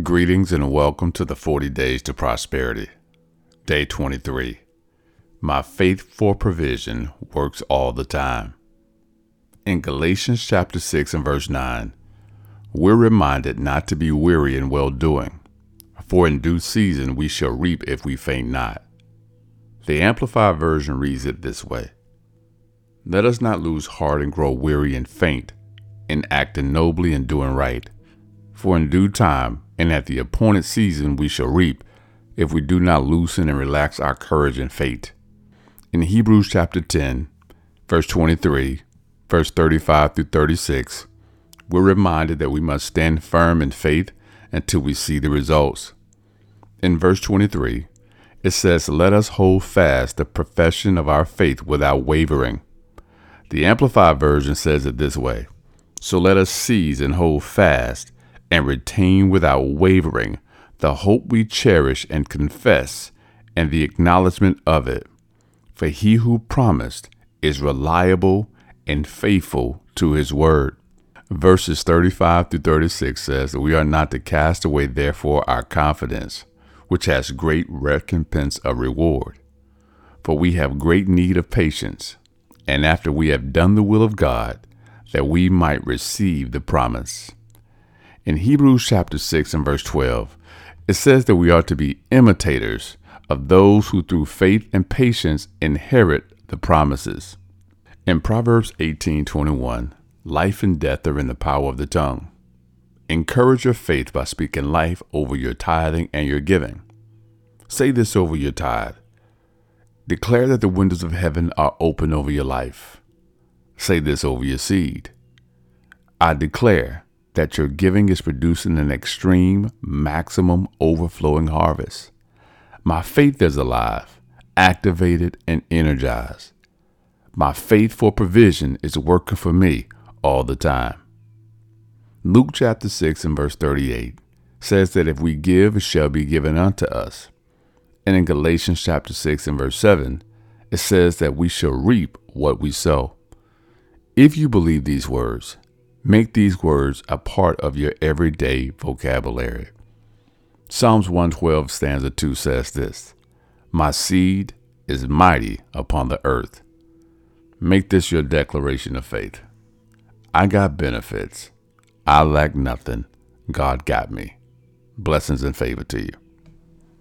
Greetings and welcome to the 40 Days to Prosperity. Day 23. My faith for provision works all the time. In Galatians chapter 6 and verse 9, we're reminded not to be weary in well doing, for in due season we shall reap if we faint not. The Amplified Version reads it this way Let us not lose heart and grow weary and faint in acting nobly and doing right. For in due time and at the appointed season we shall reap if we do not loosen and relax our courage and faith. In Hebrews chapter 10, verse 23, verse 35 through 36, we're reminded that we must stand firm in faith until we see the results. In verse 23, it says, Let us hold fast the profession of our faith without wavering. The Amplified Version says it this way So let us seize and hold fast and retain without wavering the hope we cherish and confess and the acknowledgement of it. For he who promised is reliable and faithful to his word. Verses 35 through 36 says that we are not to cast away, therefore, our confidence, which has great recompense of reward. For we have great need of patience, and after we have done the will of God, that we might receive the promise. In Hebrews chapter 6 and verse 12, it says that we are to be imitators of those who through faith and patience inherit the promises. In Proverbs 18:21, life and death are in the power of the tongue. Encourage your faith by speaking life over your tithing and your giving. Say this over your tithe. Declare that the windows of heaven are open over your life. Say this over your seed. I declare that your giving is producing an extreme, maximum overflowing harvest. My faith is alive, activated, and energized. My faith for provision is working for me all the time. Luke chapter 6 and verse 38 says that if we give, it shall be given unto us. And in Galatians chapter 6 and verse 7, it says that we shall reap what we sow. If you believe these words, Make these words a part of your everyday vocabulary. Psalms 112 stanza 2 says this My seed is mighty upon the earth. Make this your declaration of faith. I got benefits. I lack nothing. God got me. Blessings and favor to you.